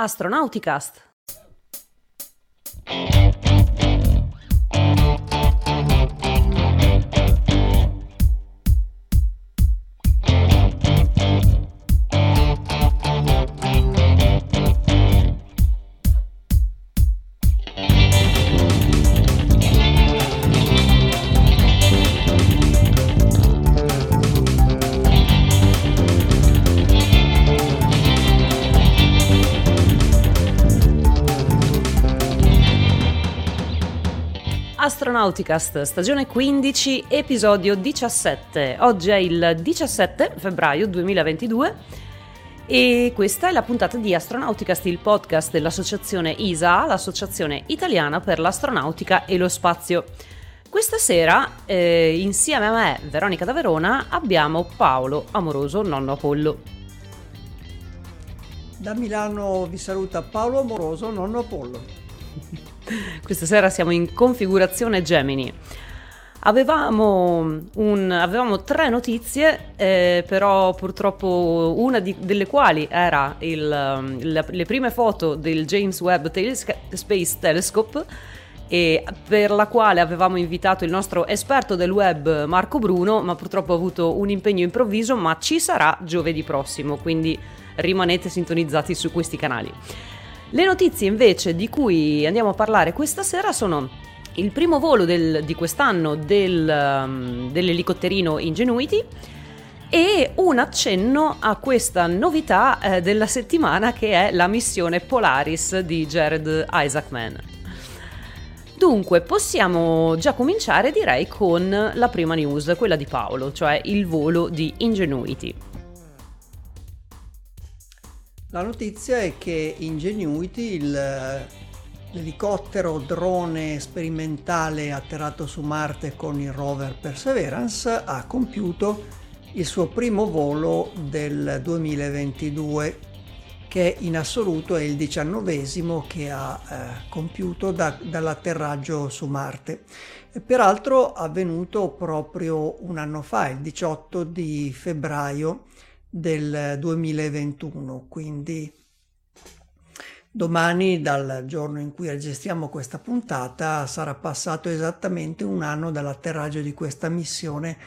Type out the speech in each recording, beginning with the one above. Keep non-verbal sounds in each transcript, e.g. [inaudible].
Astronauticast. Astronauticast, stagione 15, episodio 17. Oggi è il 17 febbraio 2022 e questa è la puntata di Astronauticast, il podcast dell'associazione ISA, l'associazione italiana per l'astronautica e lo spazio. Questa sera, eh, insieme a me, Veronica da Verona, abbiamo Paolo Amoroso, nonno Apollo. Da Milano vi saluta Paolo Amoroso, nonno Apollo. [laughs] Questa sera siamo in configurazione Gemini. Avevamo, un, avevamo tre notizie, eh, però purtroppo una di, delle quali era il, il, le prime foto del James Webb Telesca- Space Telescope per la quale avevamo invitato il nostro esperto del web Marco Bruno, ma purtroppo ha avuto un impegno improvviso, ma ci sarà giovedì prossimo, quindi rimanete sintonizzati su questi canali. Le notizie invece di cui andiamo a parlare questa sera sono il primo volo del, di quest'anno del, um, dell'elicotterino Ingenuity e un accenno a questa novità eh, della settimana che è la missione Polaris di Jared Isaacman. Dunque, possiamo già cominciare direi con la prima news, quella di Paolo, cioè il volo di Ingenuity. La notizia è che Ingenuity, il, l'elicottero drone sperimentale atterrato su Marte con il rover Perseverance, ha compiuto il suo primo volo del 2022 che in assoluto è il diciannovesimo che ha eh, compiuto da, dall'atterraggio su Marte. E peraltro avvenuto proprio un anno fa, il 18 di febbraio del 2021, quindi domani dal giorno in cui registriamo questa puntata sarà passato esattamente un anno dall'atterraggio di questa missione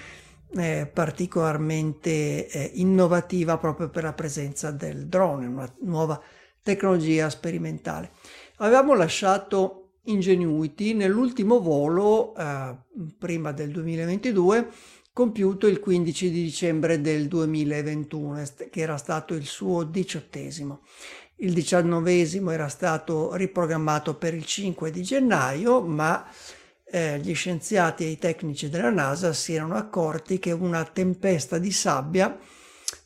eh, particolarmente eh, innovativa proprio per la presenza del drone, una nuova tecnologia sperimentale. Avevamo lasciato Ingenuity nell'ultimo volo eh, prima del 2022 compiuto il 15 di dicembre del 2021, che era stato il suo diciottesimo. Il diciannovesimo era stato riprogrammato per il 5 di gennaio, ma eh, gli scienziati e i tecnici della NASA si erano accorti che una tempesta di sabbia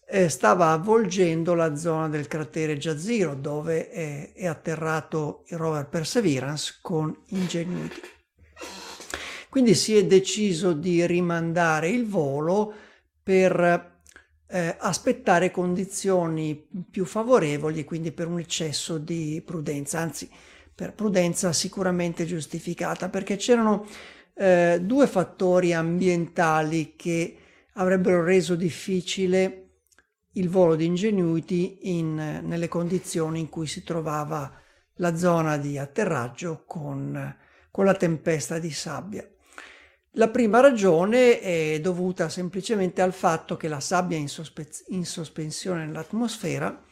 eh, stava avvolgendo la zona del cratere Jazero, dove è, è atterrato il rover Perseverance con Ingenuity. Quindi si è deciso di rimandare il volo per eh, aspettare condizioni più favorevoli, quindi per un eccesso di prudenza, anzi per prudenza sicuramente giustificata, perché c'erano eh, due fattori ambientali che avrebbero reso difficile il volo di Ingenuity in, nelle condizioni in cui si trovava la zona di atterraggio con, con la tempesta di sabbia. La prima ragione è dovuta semplicemente al fatto che la sabbia in, sospe- in sospensione nell'atmosfera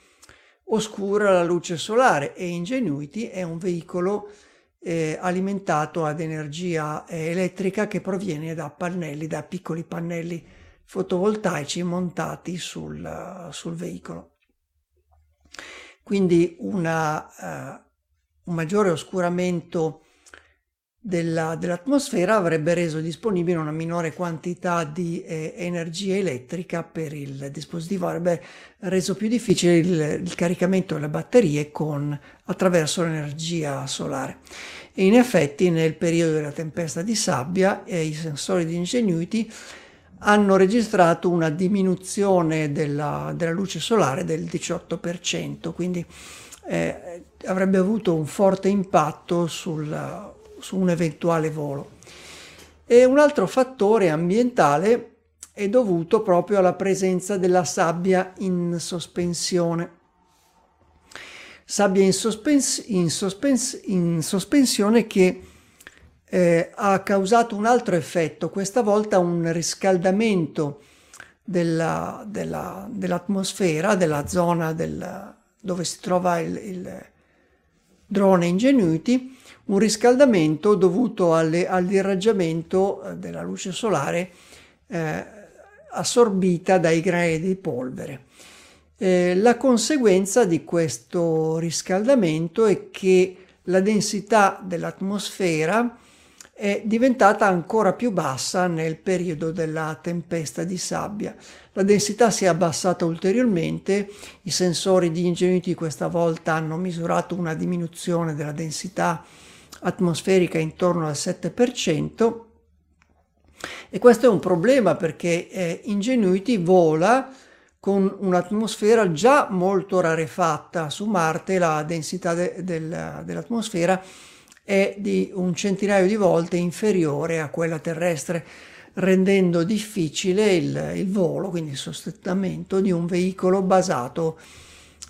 oscura la luce solare e Ingenuity è un veicolo eh, alimentato ad energia eh, elettrica che proviene da pannelli, da piccoli pannelli fotovoltaici montati sul, sul veicolo. Quindi una, uh, un maggiore oscuramento della, dell'atmosfera avrebbe reso disponibile una minore quantità di eh, energia elettrica per il dispositivo, avrebbe reso più difficile il, il caricamento delle batterie con, attraverso l'energia solare. E in effetti nel periodo della tempesta di sabbia eh, i sensori di Ingenuity hanno registrato una diminuzione della, della luce solare del 18%, quindi eh, avrebbe avuto un forte impatto sul su un eventuale volo. E un altro fattore ambientale è dovuto proprio alla presenza della sabbia in sospensione. sabbia in, sospens- in, sospens- in sospensione che eh, ha causato un altro effetto, questa volta un riscaldamento della, della, dell'atmosfera, della zona del, dove si trova il, il drone Ingenuity, un riscaldamento dovuto alle, all'irraggiamento eh, della luce solare eh, assorbita dai granuli di polvere. Eh, la conseguenza di questo riscaldamento è che la densità dell'atmosfera è diventata ancora più bassa nel periodo della tempesta di sabbia. La densità si è abbassata ulteriormente, i sensori di Ingenuity questa volta hanno misurato una diminuzione della densità atmosferica intorno al 7% e questo è un problema perché eh, Ingenuity vola con un'atmosfera già molto rarefatta. Su Marte la densità de- del, dell'atmosfera è di un centinaio di volte inferiore a quella terrestre, rendendo difficile il, il volo, quindi il sostentamento di un veicolo basato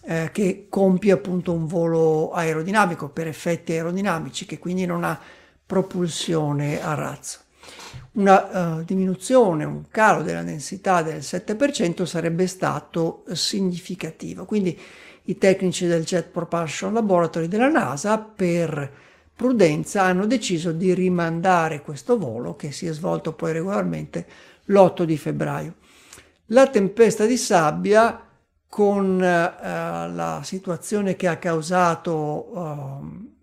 eh, che compie appunto un volo aerodinamico per effetti aerodinamici, che quindi non ha propulsione a razzo. Una uh, diminuzione, un calo della densità del 7% sarebbe stato significativo. Quindi i tecnici del Jet Propulsion Laboratory della NASA per prudenza hanno deciso di rimandare questo volo che si è svolto poi regolarmente l'8 di febbraio. La tempesta di sabbia con eh, la situazione che ha causato eh,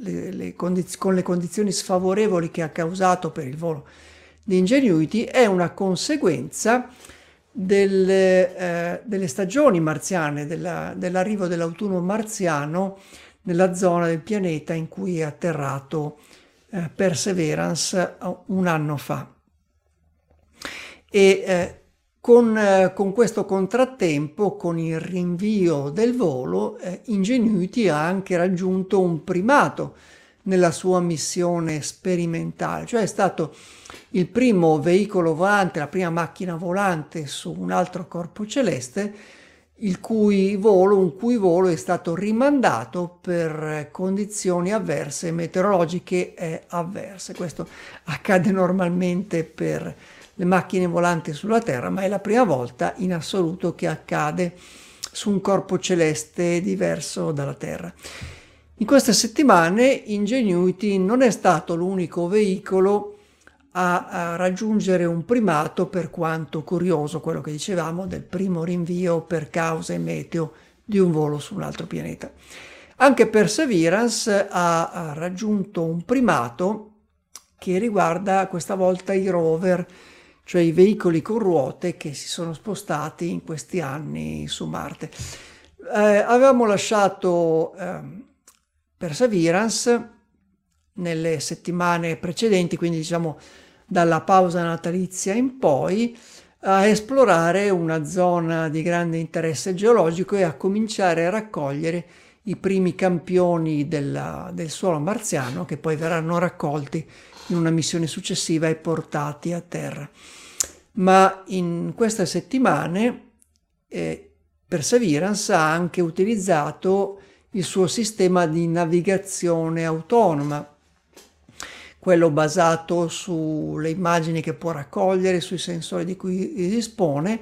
le, le condiz- con le condizioni sfavorevoli che ha causato per il volo di Ingenuity è una conseguenza delle, eh, delle stagioni marziane, della, dell'arrivo dell'autunno marziano nella zona del pianeta in cui è atterrato eh, Perseverance eh, un anno fa. E eh, con, eh, con, questo contrattempo, con il rinvio del volo, eh, Ingenuity ha anche raggiunto un primato nella sua missione sperimentale, cioè è stato il primo veicolo volante, la prima macchina volante su un altro corpo celeste il cui volo, un cui volo è stato rimandato per condizioni avverse, meteorologiche avverse. Questo accade normalmente per le macchine volanti sulla Terra, ma è la prima volta in assoluto che accade su un corpo celeste diverso dalla Terra. In queste settimane Ingenuity non è stato l'unico veicolo a, a raggiungere un primato per quanto curioso, quello che dicevamo del primo rinvio per cause meteo di un volo su un altro pianeta. Anche Perseverance ha, ha raggiunto un primato che riguarda questa volta i rover, cioè i veicoli con ruote che si sono spostati in questi anni su Marte. Eh, avevamo lasciato eh, Perseverance nelle settimane precedenti, quindi diciamo dalla pausa natalizia in poi, a esplorare una zona di grande interesse geologico e a cominciare a raccogliere i primi campioni della, del suolo marziano che poi verranno raccolti in una missione successiva e portati a terra. Ma in queste settimane eh, Perseverance ha anche utilizzato il suo sistema di navigazione autonoma quello basato sulle immagini che può raccogliere, sui sensori di cui dispone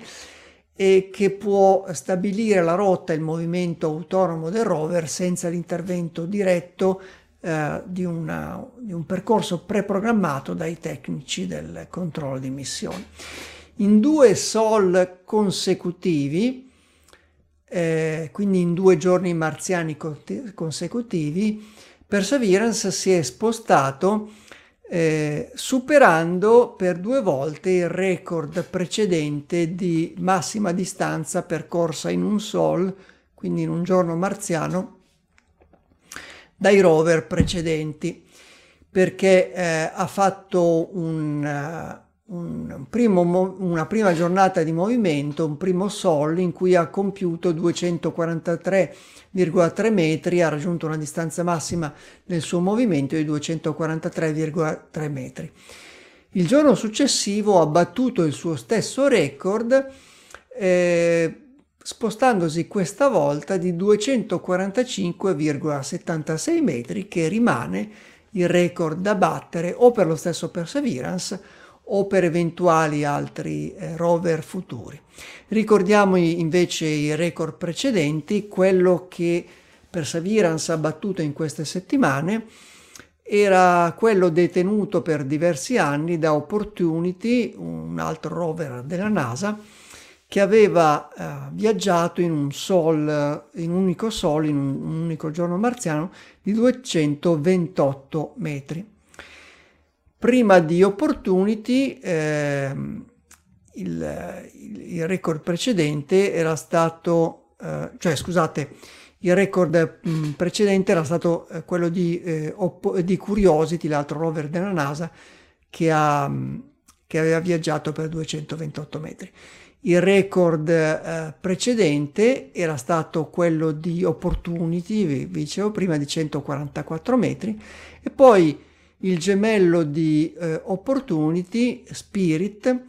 e che può stabilire la rotta e il movimento autonomo del rover senza l'intervento diretto eh, di, una, di, un percorso preprogrammato dai tecnici del controllo di missione. In due sol consecutivi, eh, quindi in due giorni marziani consecutivi, Perseverance si è spostato eh, superando per due volte il record precedente di massima distanza percorsa in un sol, quindi in un giorno marziano, dai rover precedenti, perché eh, ha fatto un, un primo, una prima giornata di movimento, un primo sol in cui ha compiuto 243,3 metri, ha raggiunto una distanza massima nel suo movimento di 243,3 metri. Il giorno successivo ha battuto il suo stesso record eh, spostandosi questa volta di 245,76 metri che rimane il record da battere o per lo stesso Perseverance o per eventuali altri eh, rover futuri. Ricordiamo invece i record precedenti, quello che Perseverance ha battuto in queste settimane era quello detenuto per diversi anni da Opportunity, un altro rover della NASA, che aveva eh, viaggiato in un sol, in un unico sol, in un, un unico giorno marziano, di 228 metri. Prima di Opportunity eh, il, il, record precedente era stato, eh, cioè scusate, il record mm, precedente era stato eh, quello di, eh, Oppo, di, Curiosity, l'altro rover della NASA, che, ha, mm, che aveva viaggiato per 228 metri. Il record eh, precedente era stato quello di Opportunity, vi dicevo prima, di 144 metri, e poi il gemello di eh, Opportunity, Spirit,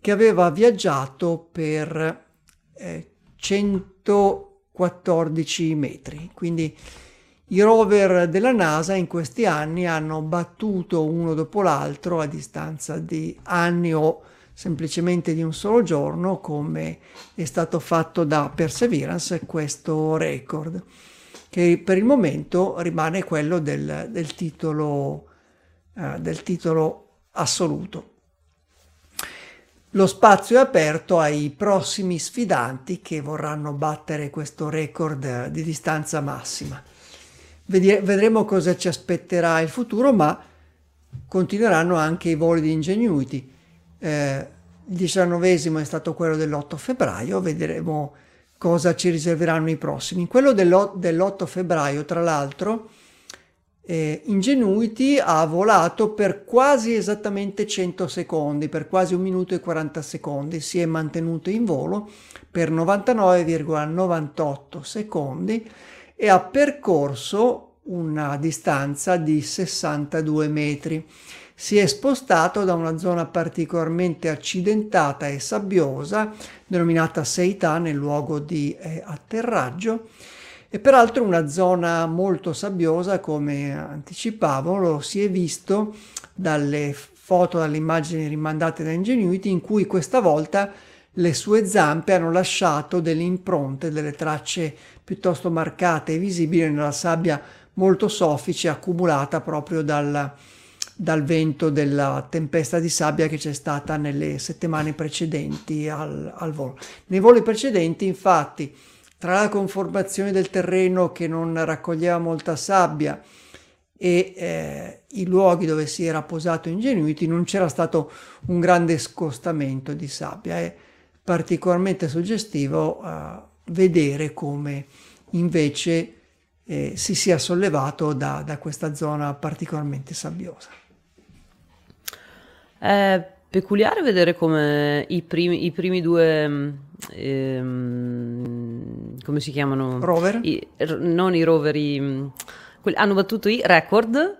che aveva viaggiato per eh, 114 metri. Quindi i rover della NASA in questi anni hanno battuto uno dopo l'altro a distanza di anni o semplicemente di un solo giorno, come è stato fatto da Perseverance, questo record, che per il momento rimane quello del, del titolo eh, del titolo assoluto. Lo spazio è aperto ai prossimi sfidanti che vorranno battere questo record di distanza massima. Vedremo cosa ci aspetterà il futuro, ma continueranno anche i voli di Ingenuity. Eh, il diciannovesimo è stato quello dell'8 febbraio, vedremo cosa ci riserveranno i prossimi. Quello dell'8 febbraio, tra l'altro, eh, Ingenuity ha volato per quasi esattamente 100 secondi, per quasi un minuto e 40 secondi, si è mantenuto in volo per 99,98 secondi e ha percorso una distanza di 62 metri. Si è spostato da una zona particolarmente accidentata e sabbiosa, denominata Seita nel luogo di eh, atterraggio, e peraltro una zona molto sabbiosa come anticipavo lo si è visto dalle foto dalle immagini rimandate da Ingenuity in cui questa volta le sue zampe hanno lasciato delle impronte, delle tracce piuttosto marcate e visibili nella sabbia molto soffice accumulata proprio dal, dal vento della tempesta di sabbia che c'è stata nelle settimane precedenti al, al volo. Nei voli precedenti infatti tra la conformazione del terreno che non raccoglieva molta sabbia e eh, i luoghi dove si era posato Ingenuity non c'era stato un grande scostamento di sabbia. È particolarmente suggestivo eh, vedere come invece eh, si sia sollevato da, da, questa zona particolarmente sabbiosa. È peculiare vedere come i primi, i primi due ehm, come si chiamano? Rover? I, non i rover, i, quelli, hanno battuto i record.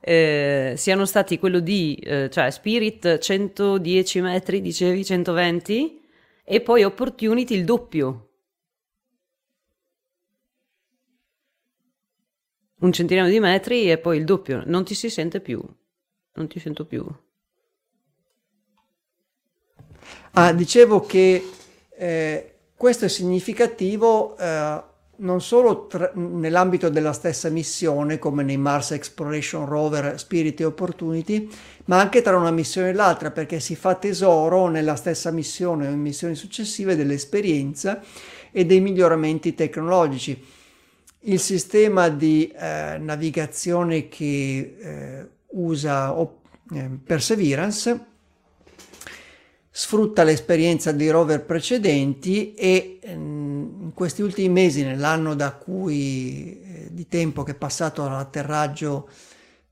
Eh, siano stati quello di eh, cioè Spirit 110 metri, dicevi 120, e poi Opportunity il doppio. Un centinaio di metri e poi il doppio. Non ti si sente più. Non ti sento più. Ah, dicevo che eh, questo è significativo eh, non solo tra, nell'ambito della stessa missione, come nei Mars Exploration Rover Spirit e Opportunity, ma anche tra una missione e l'altra, perché si fa tesoro nella stessa missione o in missioni successive dell'esperienza e dei miglioramenti tecnologici. Il sistema di eh, navigazione che eh, usa eh, Perseverance sfrutta l'esperienza dei rover precedenti e ehm, in questi ultimi mesi, nell'anno da cui, eh, di tempo che è passato all'atterraggio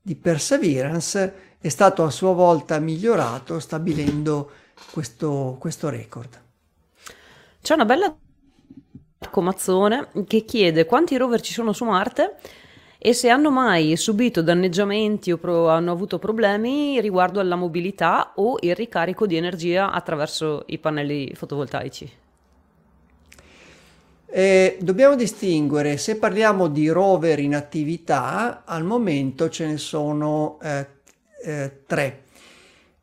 di Perseverance, è stato a sua volta migliorato stabilendo questo, questo record. C'è una bella Mazzone che chiede quanti rover ci sono su Marte e se hanno mai subito danneggiamenti o pro- hanno avuto problemi riguardo alla mobilità o il ricarico di energia attraverso i pannelli fotovoltaici. Eh, dobbiamo distinguere, se parliamo di rover in attività, al momento ce ne sono eh, eh, tre.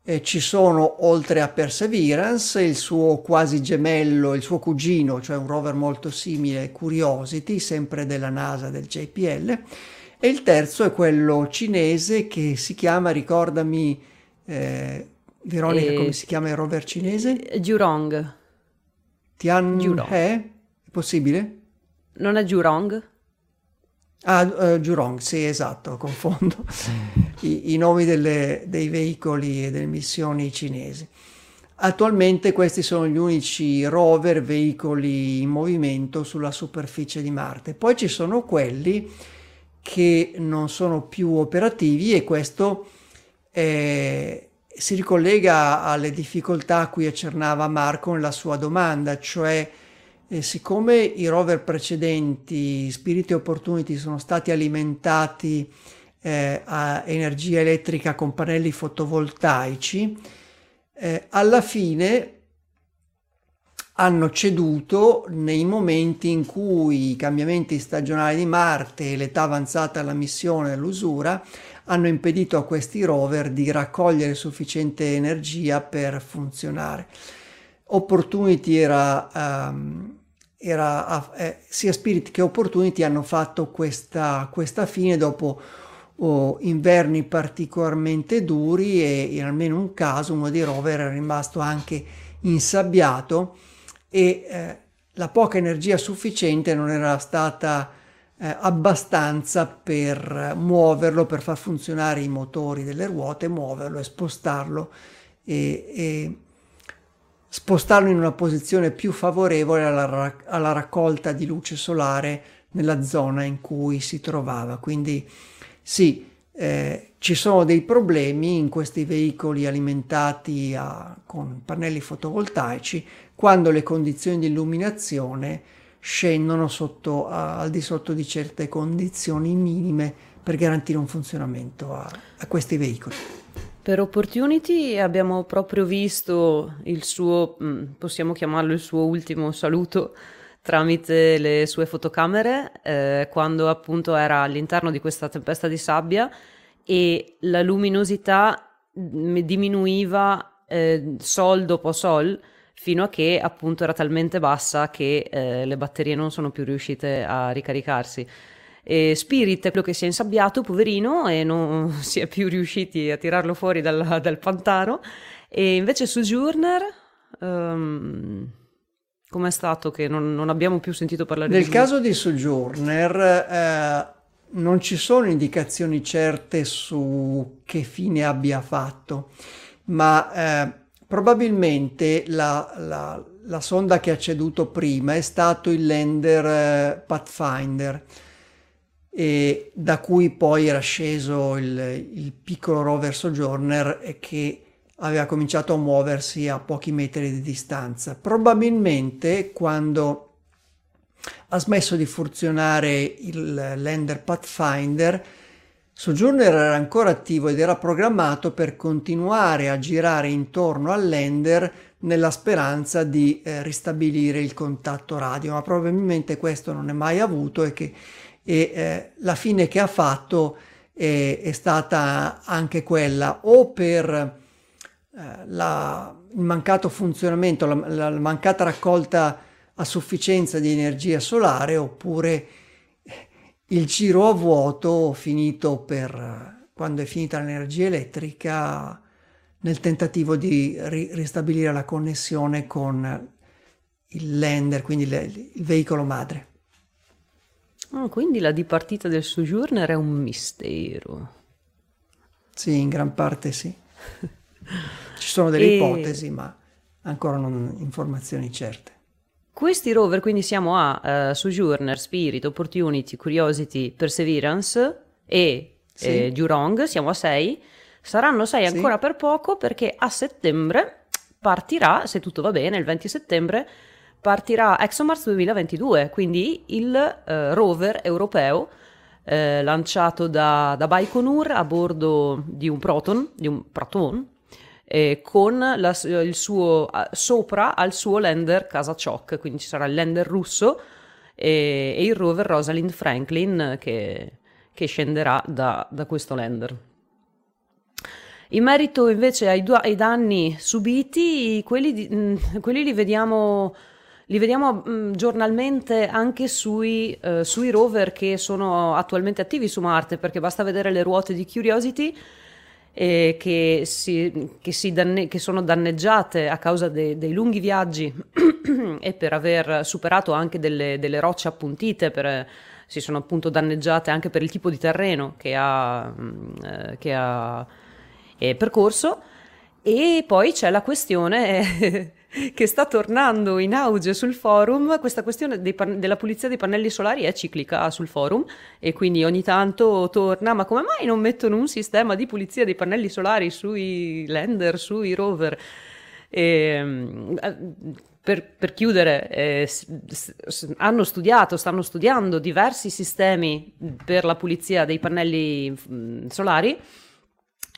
Eh, ci sono, oltre a Perseverance, il suo quasi gemello, il suo cugino, cioè un rover molto simile, Curiosity, sempre della NASA, del JPL, e il terzo è quello cinese che si chiama, ricordami, eh, Veronica, come si chiama il rover cinese? Jurong. Tianhe? È possibile? Non è Jurong? Ah, uh, Jurong, sì, esatto, confondo [laughs] I, i, nomi delle, dei veicoli e delle missioni cinesi. Attualmente questi sono gli unici rover, veicoli in movimento sulla superficie di Marte. Poi ci sono quelli che non sono più operativi e questo è, si ricollega alle difficoltà a cui accennava Marco nella sua domanda, cioè eh, siccome i rover precedenti, Spirit e Opportunity, sono stati alimentati eh, a energia elettrica con pannelli fotovoltaici, eh, alla fine hanno ceduto nei momenti in cui i cambiamenti stagionali di Marte e l'età avanzata della missione dell'usura hanno impedito a questi rover di raccogliere sufficiente energia per funzionare. Opportunity era, um, era eh, sia Spirit che Opportunity hanno fatto questa, questa fine dopo oh, inverni particolarmente duri e in almeno un caso uno dei rover è rimasto anche insabbiato e eh, la poca energia sufficiente non era stata eh, abbastanza per muoverlo, per far funzionare i motori delle ruote, muoverlo e spostarlo e, e spostarlo in una posizione più favorevole alla, alla, raccolta di luce solare nella zona in cui si trovava. Quindi sì, eh, ci sono dei problemi in questi veicoli alimentati a, con pannelli fotovoltaici quando le condizioni di illuminazione scendono sotto, a, al di sotto di certe condizioni minime per garantire un funzionamento a, a questi veicoli. Per Opportunity abbiamo proprio visto il suo, mm, possiamo chiamarlo il suo ultimo saluto tramite le sue fotocamere, eh, quando appunto era all'interno di questa tempesta di sabbia e la luminosità mm, diminuiva eh, sol dopo sol fino a che appunto era talmente bassa che eh, le batterie non sono più riuscite a ricaricarsi. E Spirit è quello che si è insabbiato, poverino, e non [laughs] si è più riusciti a tirarlo fuori dal, dal pantano. E invece Sojourner, um, com'è stato che non, non, abbiamo più sentito parlare Nel di? Nel caso di Sojourner, eh, non ci sono indicazioni certe su che fine abbia fatto, ma eh, Probabilmente la, la, la, sonda che ha ceduto prima è stato il lander eh, Pathfinder, e da cui poi era sceso il, il piccolo rover Sojourner che aveva cominciato a muoversi a pochi metri di distanza. Probabilmente quando ha smesso di funzionare il lander Pathfinder, Sojourner era ancora attivo ed era programmato per continuare a girare intorno al lander nella speranza di eh, ristabilire il contatto radio, ma probabilmente questo non è mai avuto e, che, e eh, la fine che ha fatto è, è stata anche quella o per eh, la, il mancato funzionamento, la, la, la mancata raccolta a sufficienza di energia solare oppure il giro a vuoto finito per quando è finita l'energia elettrica nel tentativo di ri- ristabilire la connessione con il lander, quindi le, il veicolo madre. Oh, quindi la dipartita del Sojourner è un mistero. Sì, in gran parte sì. [laughs] Ci sono delle e... ipotesi, ma ancora non informazioni certe. Questi rover, quindi siamo a uh, Sojourner, Spirit, Opportunity, Curiosity, Perseverance e sì. eh, Jurong, siamo a 6. Saranno 6 sì. ancora per poco perché a settembre partirà, se tutto va bene, il 20 settembre partirà ExoMars 2022, quindi il uh, rover europeo eh, lanciato da, da Baikonur a bordo di un Proton, di un Proton, eh, con la, il suo, sopra al suo lander Kasachok, quindi ci sarà il lander russo e, e il rover Rosalind Franklin che, che scenderà da, da, questo lander. In merito invece ai, ai danni subiti, quelli, di, quelli li vediamo li vediamo mh, giornalmente anche sui, uh, sui, rover che sono attualmente attivi su Marte, perché basta vedere le ruote di Curiosity eh, che, si, che, si danne- che, sono danneggiate a causa de- dei lunghi viaggi [clears throat] e per aver superato anche delle, delle rocce appuntite, per, si sono appunto danneggiate anche per il tipo di terreno che ha, mh, eh, che ha eh, percorso. E poi c'è la questione [laughs] che sta tornando in auge sul forum, questa questione pan- della pulizia dei pannelli solari è ciclica sul forum e quindi ogni tanto torna, ma come mai non mettono un sistema di pulizia dei pannelli solari sui lander, sui rover? E, ehm, per, per, chiudere, eh, hanno studiato, stanno studiando diversi sistemi per la pulizia dei pannelli mh, solari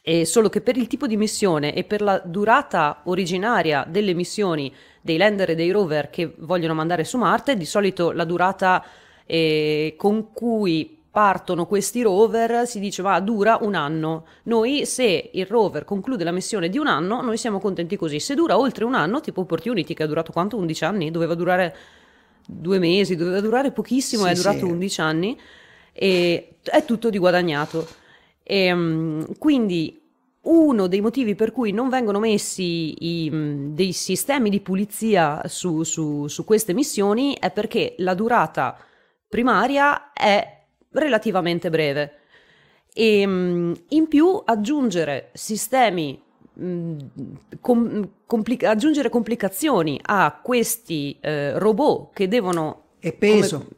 e solo che per il tipo di missione e per la durata originaria delle missioni dei lander e dei rover che vogliono mandare su Marte, di solito la durata eh, con cui partono questi rover si dice ma dura un anno. Noi se il rover conclude la missione di un anno, noi siamo contenti così. Se dura oltre un anno, tipo Opportunity che ha durato quanto? 11 anni? Doveva durare due mesi, doveva durare pochissimo, sì, è durato sì. 11 anni e è tutto di guadagnato. E, ehm, quindi uno dei motivi per cui non vengono messi i, dei sistemi di pulizia su, su, su queste missioni è perché la durata primaria è relativamente breve. E in più aggiungere sistemi, com, complica- aggiungere complicazioni a questi eh, robot che devono... E peso. Come,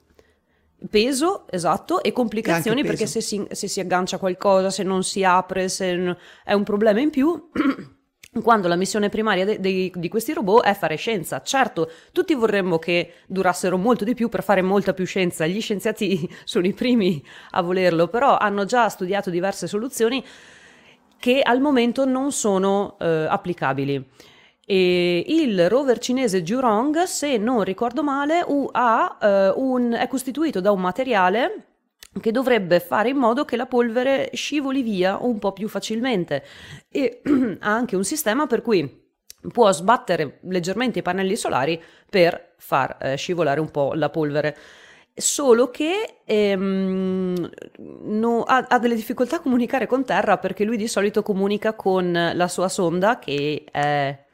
Peso, esatto, e complicazioni e perché se si, se si, aggancia qualcosa, se non si apre, se è un problema in più. [clears throat] quando la missione primaria de- de- di questi robot è fare scienza. Certo, tutti vorremmo che durassero molto di più per fare molta più scienza, gli scienziati [laughs] sono i primi a volerlo, però hanno già studiato diverse soluzioni che al momento non sono eh, applicabili. E il rover cinese Jurong, se non ricordo male, UA, eh, un, è costituito da un materiale che dovrebbe fare in modo che la polvere scivoli via un po' più facilmente e [clears throat] ha anche un sistema per cui può sbattere leggermente i pannelli solari per far eh, scivolare un po' la polvere. Solo che ehm, no, ha, ha, delle difficoltà a comunicare con terra perché lui di solito comunica con la sua sonda che è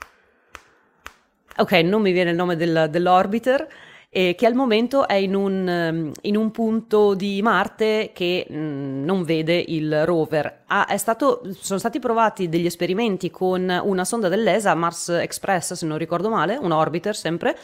ok, non mi viene il nome del, dell'orbiter, eh, che al momento è in un, ehm, in un, punto di Marte che mh, mm, non vede il rover. Ah, stato, sono stati provati degli esperimenti con una sonda dell'ESA, Mars Express se non ricordo male, un orbiter sempre,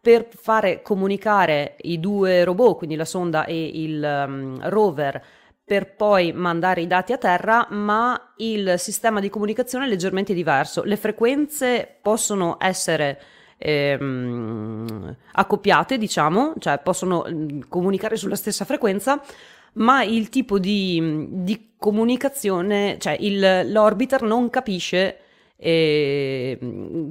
per fare comunicare i due robot, quindi la sonda e il um, rover, per poi mandare i dati a terra, ma il sistema di comunicazione è leggermente diverso. Le frequenze possono essere ehm, accoppiate, diciamo, cioè possono mm, comunicare sulla stessa frequenza, ma il tipo di, di comunicazione, cioè il, l'orbiter non capisce eh,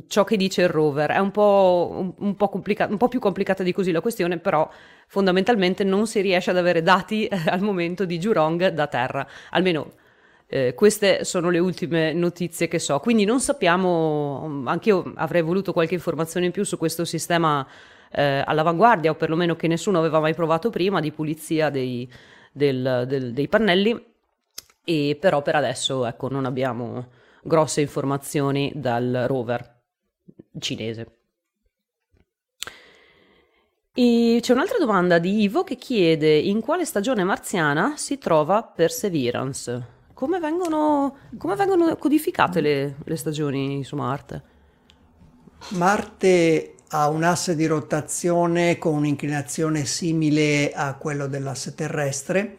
ciò che dice il rover. È un po', un, un, po complica- un po' più complicata di così la questione, però fondamentalmente non si riesce ad avere dati eh, al momento di Jurong da terra, almeno eh, queste sono le ultime notizie che so, quindi non sappiamo, anche io avrei voluto qualche informazione in più su questo sistema eh, all'avanguardia, o perlomeno che nessuno aveva mai provato prima, di pulizia dei, del, del, dei pannelli, e però per adesso ecco, non abbiamo grosse informazioni dal rover cinese. E c'è un'altra domanda di Ivo che chiede in quale stagione marziana si trova Perseverance? Come vengono, come vengono codificate le, le stagioni su Marte? Marte ha un asse di rotazione con un'inclinazione simile a quello dell'asse terrestre,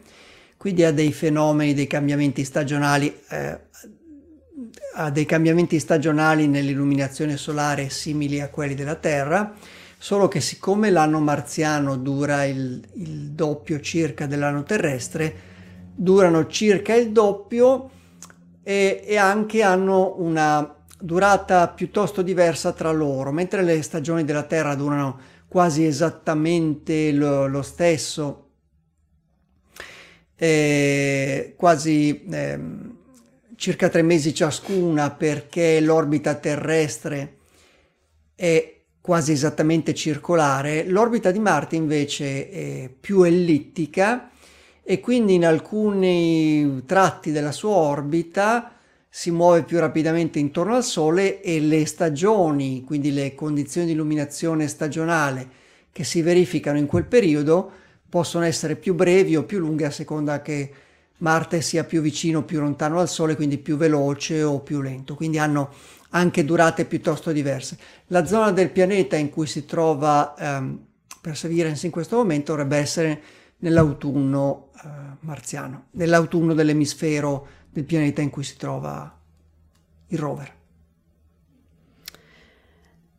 quindi ha dei fenomeni, dei cambiamenti stagionali, eh, ha dei cambiamenti stagionali nell'illuminazione solare simili a quelli della Terra, solo che siccome l'anno marziano dura il, il doppio circa dell'anno terrestre, durano circa il doppio e, e anche hanno una durata piuttosto diversa tra loro, mentre le stagioni della Terra durano quasi esattamente lo, lo stesso, eh, quasi eh, circa tre mesi ciascuna perché l'orbita terrestre è quasi esattamente circolare, l'orbita di Marte invece è più ellittica e quindi in alcuni tratti della sua orbita si muove più rapidamente intorno al Sole e le stagioni, quindi le condizioni di illuminazione stagionale che si verificano in quel periodo possono essere più brevi o più lunghe a seconda che Marte sia più vicino o più lontano al Sole, quindi più veloce o più lento. Quindi hanno anche durate piuttosto diverse. La zona del pianeta in cui si trova ehm, Perseverance in questo momento dovrebbe essere nell'autunno eh, marziano, nell'autunno dell'emisfero del pianeta in cui si trova il rover.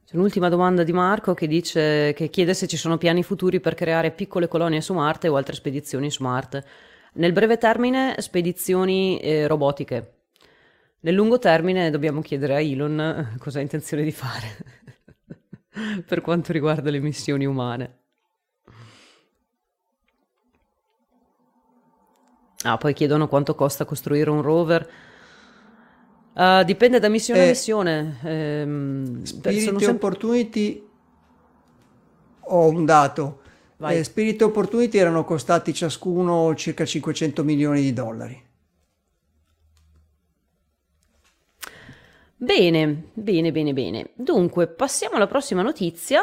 C'è un'ultima domanda di Marco che, dice, che chiede se ci sono piani futuri per creare piccole colonie su Marte o altre spedizioni su Marte. Nel breve termine, spedizioni eh, robotiche, nel lungo termine dobbiamo chiedere a Elon eh, cosa ha intenzione di fare [laughs] per quanto riguarda le missioni umane. Ah, poi chiedono quanto costa costruire un rover. Uh, dipende da missione eh, a missione. Ehm, Spirit sempre... Opportunity ho un dato. Eh, Spirit Opportunity erano costati ciascuno circa 500 milioni di dollari. Bene, bene, bene, bene. Dunque, passiamo alla prossima notizia.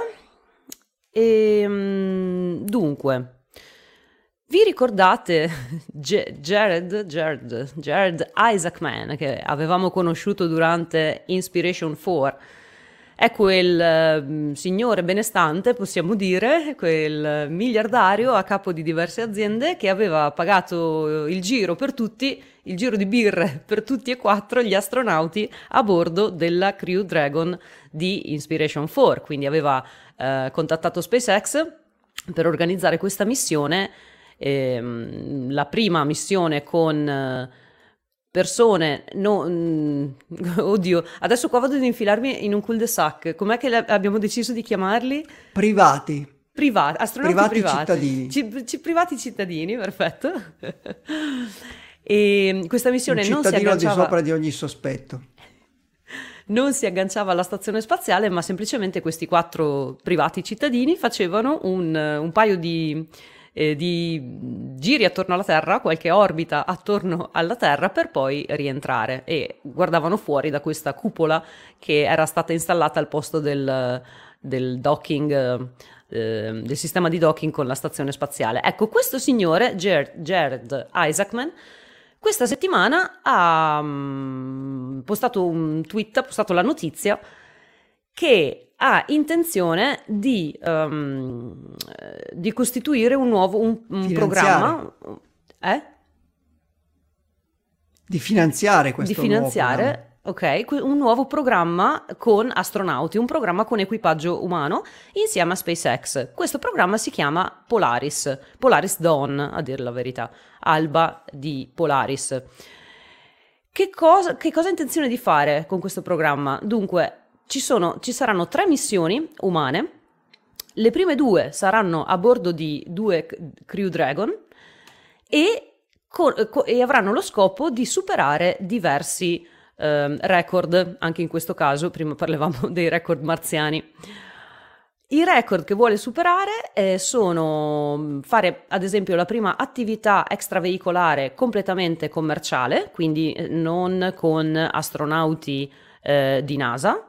E, ehm, dunque, vi ricordate [laughs] Jared, Jared, Jared Isaacman che avevamo conosciuto durante Inspiration 4? È quel uh, signore benestante, possiamo dire, quel miliardario a capo di diverse aziende che aveva pagato il giro per tutti il giro di birre per tutti e quattro gli astronauti a bordo della Crew Dragon di Inspiration 4, quindi aveva eh, contattato SpaceX per organizzare questa missione, ehm, la prima missione con... Eh, persone, no, mm, [laughs] oddio, adesso qua vado ad infilarmi in un cul-de-sac, com'è che abbiamo deciso di chiamarli? Privati. Privati, astronauti privati. privati. cittadini. C- c- privati cittadini, perfetto. [laughs] E questa missione non si agganciava... di sopra di ogni sospetto. [laughs] Non si agganciava alla stazione spaziale, ma semplicemente questi quattro privati cittadini facevano un, un paio di, eh, di giri attorno alla Terra, qualche orbita attorno alla Terra per poi rientrare e guardavano fuori da questa cupola che era stata installata al posto del, del docking eh, del sistema di docking con la stazione spaziale. Ecco, questo signore, Jared, Jared Isaacman, questa settimana ha um, postato un tweet, ha postato la notizia che ha intenzione di, um, di costituire un nuovo un, un programma. Eh? Di finanziare questo Di finanziare Ok, un nuovo programma con astronauti, un programma con equipaggio umano insieme a SpaceX. Questo programma si chiama Polaris, Polaris Dawn, a dire la verità, alba di Polaris. Che cosa, che cosa ha intenzione di fare con questo programma? Dunque, ci, sono, ci saranno tre missioni umane. Le prime due saranno a bordo di due Crew Dragon e, con, e avranno lo scopo di superare diversi eh, record, anche in questo caso, prima parlavamo [laughs] dei record marziani. I record che vuole superare eh, sono mm, fare ad esempio la prima attività extraveicolare completamente commerciale, quindi eh, non con astronauti eh, di NASA,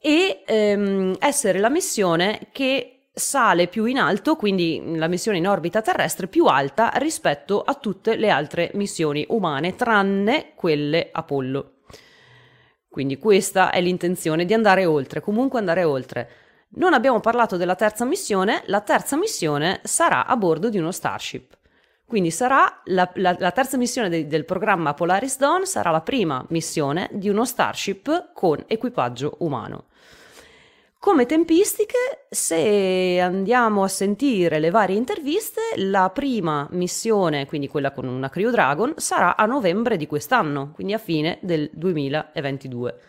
e ehm, essere la missione che sale più in alto, quindi la missione in orbita terrestre più alta rispetto a tutte le altre missioni umane, tranne quelle Apollo. Quindi questa è l'intenzione di andare oltre, comunque andare oltre. Non abbiamo parlato della terza missione, la terza missione sarà a bordo di uno Starship. Quindi sarà la, la, la terza missione de, del programma Polaris Dawn sarà la prima missione di uno Starship con equipaggio umano. Come tempistiche, se andiamo a sentire le varie interviste, la prima missione, quindi quella con una Crew Dragon, sarà a novembre di quest'anno, quindi a fine del 2022.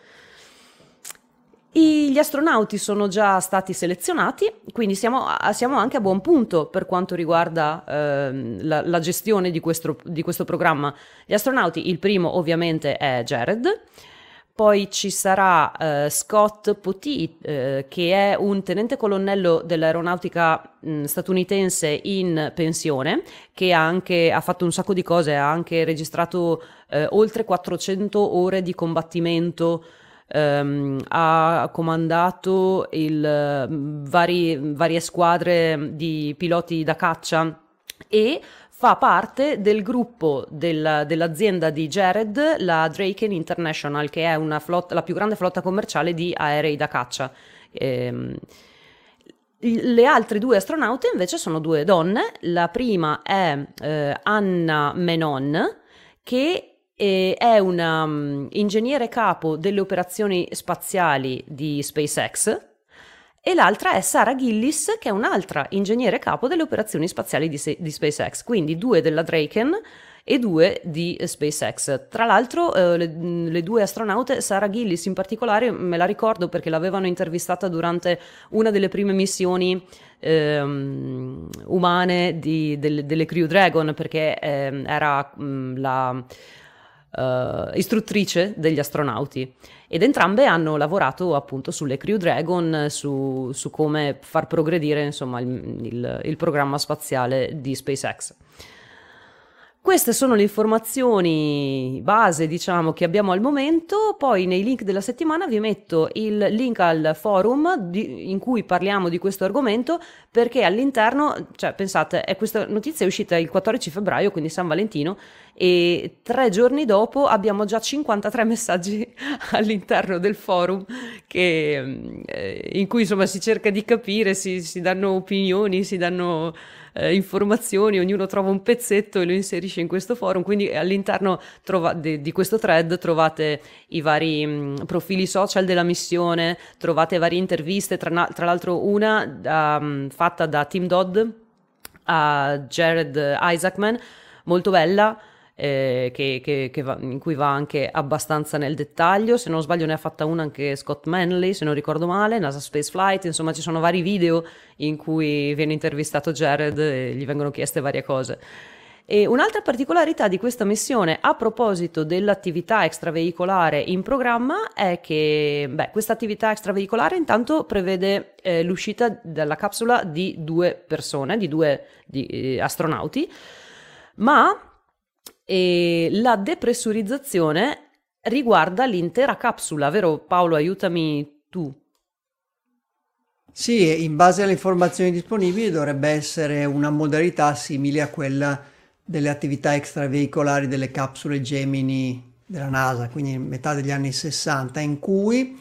gli astronauti sono già stati selezionati, quindi siamo, siamo, anche a buon punto per quanto riguarda eh, la, la, gestione di questo, di questo, programma. Gli astronauti, il primo ovviamente è Jared, poi ci sarà eh, Scott Potty, eh, che è un tenente colonnello dell'aeronautica mh, statunitense in pensione, che ha, anche, ha fatto un sacco di cose, ha anche registrato eh, oltre 400 ore di combattimento ehm, ha comandato il, vari, varie squadre di piloti da caccia e fa parte del gruppo del, dell'azienda di Jared, la Draken International, che è flotta, la più grande flotta commerciale di aerei da caccia. Ehm, le altre due astronaute invece sono due donne, la prima è eh, Anna Menon, che e è un um, ingegnere capo delle operazioni spaziali di SpaceX e l'altra è Sara Gillis che è un'altra ingegnere capo delle operazioni spaziali di, di SpaceX, quindi due della Draken e due di SpaceX. Tra l'altro eh, le, le, due astronaute, Sara Gillis in particolare, me la ricordo perché l'avevano intervistata durante una delle prime missioni ehm, umane di, del, delle Crew Dragon perché eh, era mh, la uh, istruttrice degli astronauti ed entrambe hanno lavorato appunto sulle Crew Dragon, su, su come far progredire insomma il, il, il programma spaziale di SpaceX. Queste sono le informazioni base, diciamo, che abbiamo al momento. Poi nei link della settimana vi metto il link al forum di, in cui parliamo di questo argomento, perché all'interno, cioè pensate, questa notizia è uscita il 14 febbraio, quindi San Valentino, e tre giorni dopo abbiamo già 53 messaggi [laughs] all'interno del forum che, eh, in cui insomma si cerca di capire, si, si danno opinioni, si danno eh, informazioni, ognuno trova un pezzetto e lo inserisce in questo forum, quindi all'interno trova- de- di questo thread trovate i vari mh, mm, profili social della missione, trovate varie interviste, tra, na- tra l'altro una um, fatta da Tim Dodd a Jared Isaacman, molto bella eh, che, che, che va, in cui va anche abbastanza nel dettaglio. Se non sbaglio, ne ha fatta una anche Scott Manley, se non ricordo male, NASA Space Flight. Insomma, ci sono vari video in cui viene intervistato Jared e gli vengono chieste varie cose. E un'altra particolarità di questa missione a proposito dell'attività extraveicolare in programma è che questa attività extraveicolare intanto prevede eh, l'uscita dalla capsula di due persone, di due di, eh, astronauti, ma e la depressurizzazione riguarda l'intera capsula, vero Paolo? Aiutami tu. Sì, in base alle informazioni disponibili dovrebbe essere una modalità simile a quella delle attività extraveicolari delle capsule Gemini della NASA, quindi metà degli anni 60, in cui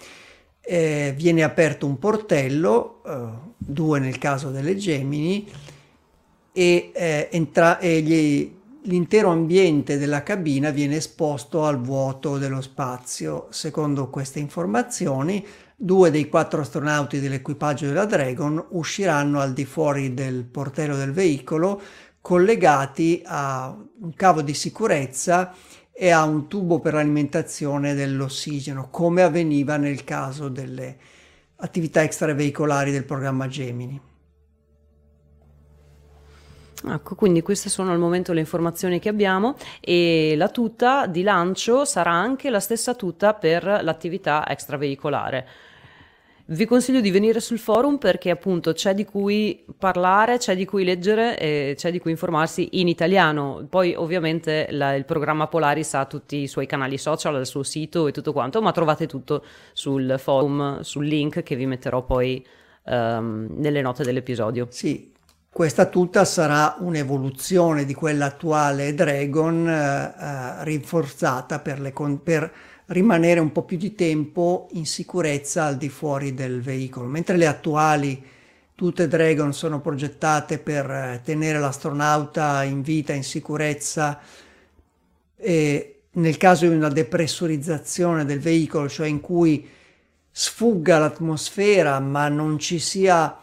eh, viene aperto un portello, eh, due nel caso delle Gemini, e, eh, entra- e gli, l'intero ambiente della cabina viene esposto al vuoto dello spazio. Secondo queste informazioni, due dei quattro astronauti dell'equipaggio della Dragon usciranno al di fuori del portello del veicolo collegati a un cavo di sicurezza e a un tubo per l'alimentazione dell'ossigeno, come avveniva nel caso delle attività extraveicolari del programma Gemini. Ecco, quindi queste sono al momento le informazioni che abbiamo e la tuta di lancio sarà anche la stessa tuta per l'attività extraveicolare. Vi consiglio di venire sul forum perché appunto c'è di cui parlare, c'è di cui leggere e c'è di cui informarsi in italiano. Poi ovviamente la, il programma Polaris ha tutti i suoi canali social, il suo sito e tutto quanto, ma trovate tutto sul forum, sul link che vi metterò poi um, nelle note dell'episodio. Sì, questa tuta sarà un'evoluzione di quella attuale Dragon eh, eh, rinforzata per, con- per, rimanere un po' più di tempo in sicurezza al di fuori del veicolo, mentre le attuali tutte Dragon sono progettate per eh, tenere l'astronauta in vita, in sicurezza e nel caso di una depressurizzazione del veicolo, cioè in cui sfugga l'atmosfera ma non ci sia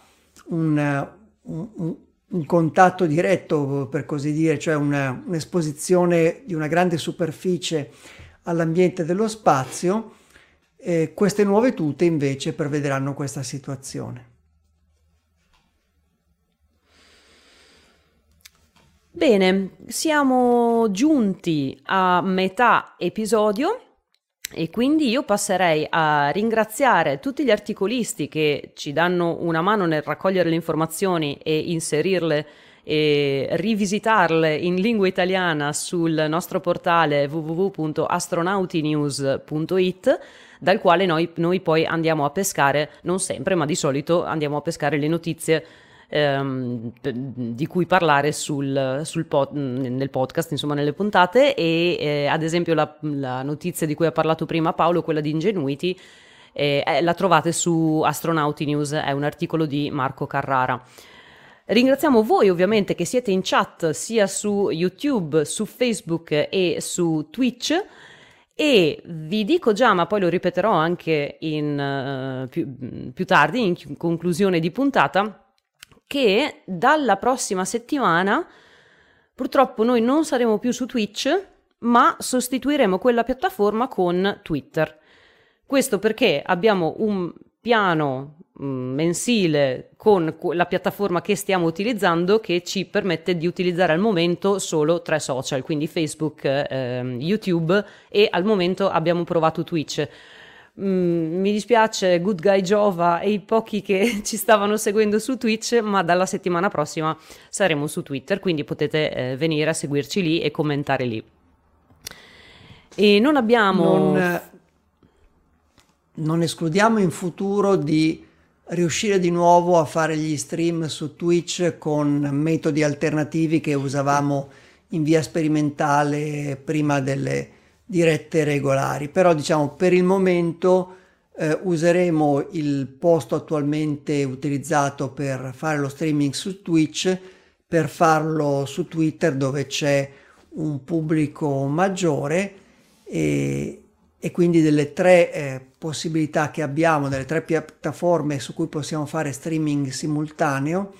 un un, un, contatto diretto, per così dire, cioè una, un'esposizione di una grande superficie all'ambiente dello spazio, Eh, queste nuove tute invece prevederanno questa situazione. Bene, siamo giunti a metà episodio e quindi io passerei a ringraziare tutti gli articolisti che ci danno una mano nel raccogliere le informazioni e inserirle e rivisitarle in lingua italiana sul nostro portale www.astronautinews.it dal quale noi, noi poi andiamo a pescare, non sempre, ma di solito andiamo a pescare le notizie ehm, di cui parlare sul, sul pod, nel podcast, insomma nelle puntate e eh, ad esempio la, la, notizia di cui ha parlato prima Paolo, quella di Ingenuity, eh, eh, la trovate su Astronauti News, è un articolo di Marco Carrara. Ringraziamo voi ovviamente che siete in chat sia su YouTube, su Facebook e su Twitch e vi dico già, ma poi lo ripeterò anche in, uh, più, più tardi in conclusione di puntata, che dalla prossima settimana purtroppo noi non saremo più su Twitch, ma sostituiremo quella piattaforma con Twitter. Questo perché abbiamo un piano mm, mensile con la piattaforma che stiamo utilizzando che ci permette di utilizzare al momento solo tre social, quindi Facebook, eh, YouTube e al momento abbiamo provato Twitch. Mm, mi dispiace Good Guy Jova e i pochi che [laughs] ci stavano seguendo su Twitch, ma dalla settimana prossima saremo su Twitter, quindi potete eh, venire a seguirci lì e commentare lì. E non abbiamo... Non, eh, non escludiamo in futuro di riuscire di nuovo a fare gli stream su Twitch con metodi alternativi che usavamo in via sperimentale prima delle dirette regolari, però diciamo per il momento eh, useremo il posto attualmente utilizzato per fare lo streaming su Twitch per farlo su Twitter dove c'è un pubblico maggiore e, e quindi delle tre eh, possibilità che abbiamo, delle tre piattaforme su cui possiamo fare streaming simultaneo,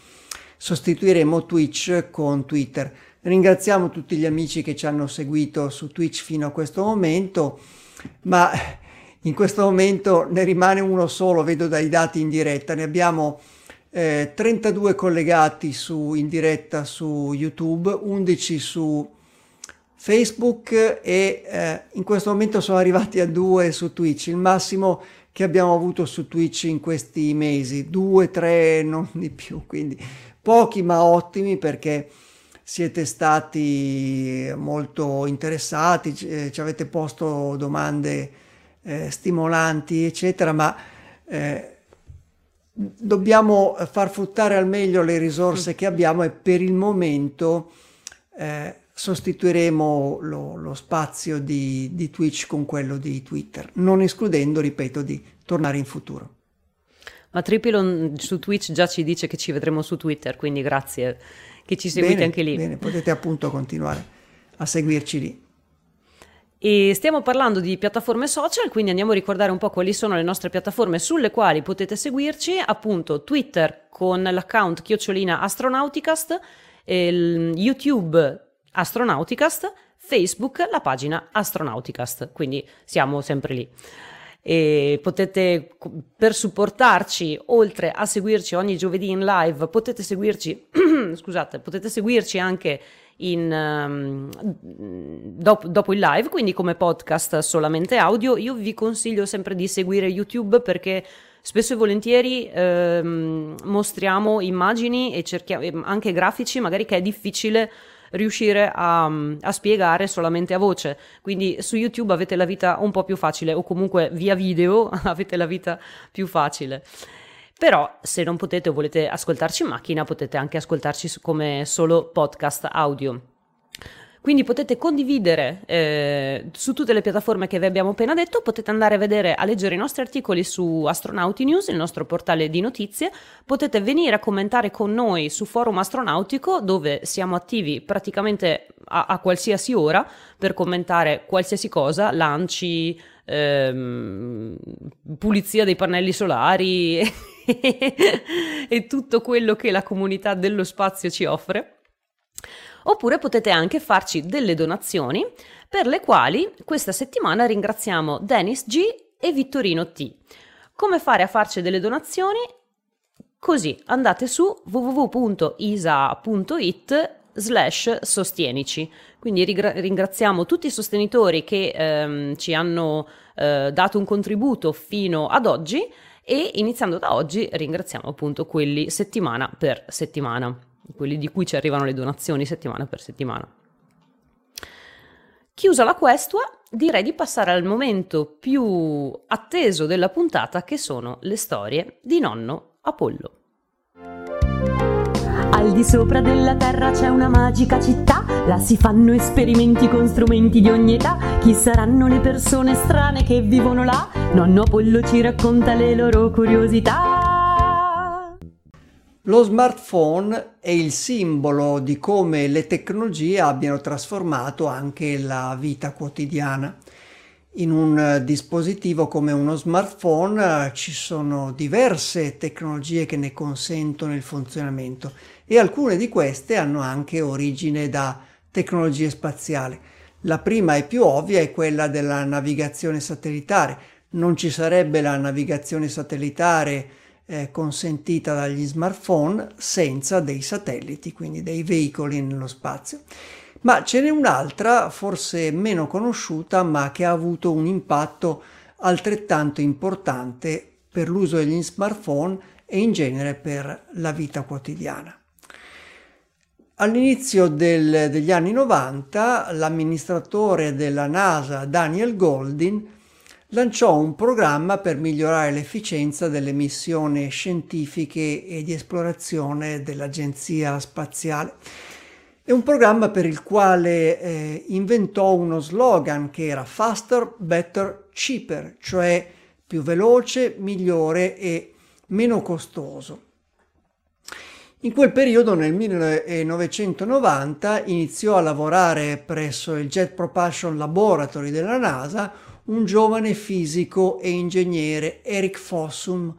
sostituiremo Twitch con Twitter. Ringraziamo tutti gli amici che ci hanno seguito su Twitch fino a questo momento, ma in questo momento ne rimane uno solo, vedo dai dati in diretta, ne abbiamo eh, 32 collegati su, in diretta su YouTube, 11 su Facebook e eh, in questo momento sono arrivati a due su Twitch, il massimo che abbiamo avuto su Twitch in questi mesi, due, tre, non di più, quindi pochi ma ottimi perché siete stati molto interessati, eh, ci avete posto domande eh, stimolanti, eccetera, ma eh, dobbiamo far fruttare al meglio le risorse che abbiamo e per il momento eh, sostituiremo lo, lo spazio di, di Twitch con quello di Twitter, non escludendo, ripeto, di tornare in futuro. Ma Tripilon su Twitch già ci dice che ci vedremo su Twitter, quindi grazie che ci seguite bene, anche lì. Bene, potete appunto continuare a seguirci lì. E stiamo parlando di piattaforme social, quindi andiamo a ricordare un po' quali sono le nostre piattaforme sulle quali potete seguirci, appunto Twitter con l'account chiocciolina astronauticast, YouTube astronauticast, Facebook la pagina astronauticast, quindi siamo sempre lì e potete per supportarci oltre a seguirci ogni giovedì in live potete seguirci [clears throat] scusate potete seguirci anche in, um, dopo, dopo, il live quindi come podcast solamente audio io vi consiglio sempre di seguire youtube perché spesso e volentieri ehm, mostriamo immagini e cerchiamo anche grafici magari che è difficile riuscire a, a, spiegare solamente a voce. Quindi su YouTube avete la vita un po' più facile o comunque via video [laughs] avete la vita più facile. Però se non potete o volete ascoltarci in macchina potete anche ascoltarci come solo podcast audio. Quindi potete condividere eh, su tutte le piattaforme che vi abbiamo appena detto, potete andare a vedere, a leggere i nostri articoli su Astronauti News, il nostro portale di notizie, potete venire a commentare con noi su Forum Astronautico dove siamo attivi praticamente a, a qualsiasi ora per commentare qualsiasi cosa, lanci, ehm, pulizia dei pannelli solari [laughs] [laughs] e tutto quello che la comunità dello spazio ci offre oppure potete anche farci delle donazioni per le quali questa settimana ringraziamo Dennis G e Vittorino T. Come fare a farci delle donazioni? Così andate su www.isa.it slash sostienici. Quindi ringraziamo tutti i sostenitori che ehm, ci hanno eh, dato un contributo fino ad oggi e iniziando da oggi ringraziamo appunto quelli settimana per settimana, quelli di cui ci arrivano le donazioni settimana per settimana. Chiusa la questua, direi di passare al momento più atteso della puntata che sono le storie di nonno Apollo. Al di sopra della terra c'è una magica città, là si fanno esperimenti con strumenti di ogni età. Chi saranno le persone strane che vivono là? Nonno Apollo ci racconta le loro curiosità. Lo smartphone è il simbolo di come le tecnologie abbiano trasformato anche la vita quotidiana in un eh, dispositivo come uno smartphone eh, ci sono diverse tecnologie che ne consentono il funzionamento e alcune di queste hanno anche origine da tecnologie spaziali. La prima e più ovvia è quella della navigazione satellitare. Non ci sarebbe la navigazione satellitare eh, consentita dagli smartphone senza dei satelliti, quindi dei veicoli nello spazio. Ma ce n'è un'altra, forse meno conosciuta, ma che ha avuto un impatto altrettanto importante per l'uso degli smartphone e in genere per la vita quotidiana. All'inizio del, degli anni 90 l'amministratore della NASA Daniel Goldin lanciò un programma per migliorare l'efficienza delle missioni scientifiche e di esplorazione dell'Agenzia Spaziale è un programma per il quale eh, inventò uno slogan che era Faster, Better, Cheaper, cioè più veloce, migliore e meno costoso. In quel periodo, nel 1990, iniziò a lavorare presso il Jet Propulsion Laboratory della NASA un giovane fisico e ingegnere, Eric Fossum,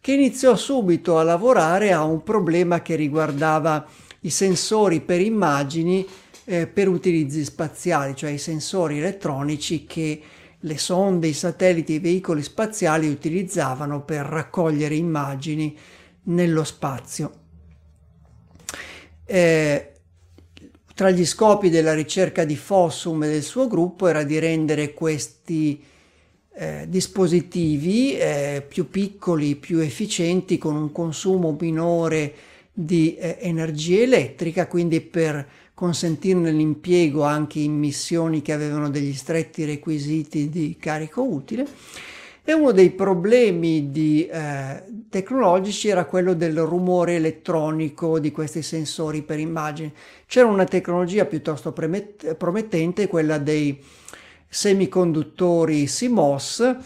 che iniziò subito a lavorare a un problema che riguardava i sensori per immagini eh, per utilizzi spaziali, cioè i sensori elettronici che le sonde, i satelliti e i veicoli spaziali utilizzavano per raccogliere immagini nello spazio. Eh, tra gli scopi della ricerca di Fossum e del suo gruppo era di rendere questi eh, dispositivi eh, più piccoli, più efficienti, con un consumo minore di eh, energia elettrica, quindi per consentirne l'impiego anche in missioni che avevano degli stretti requisiti di carico utile. E uno dei problemi di, eh, tecnologici era quello del rumore elettronico di questi sensori per immagini. C'era una tecnologia piuttosto promettente, quella dei semiconduttori CMOS,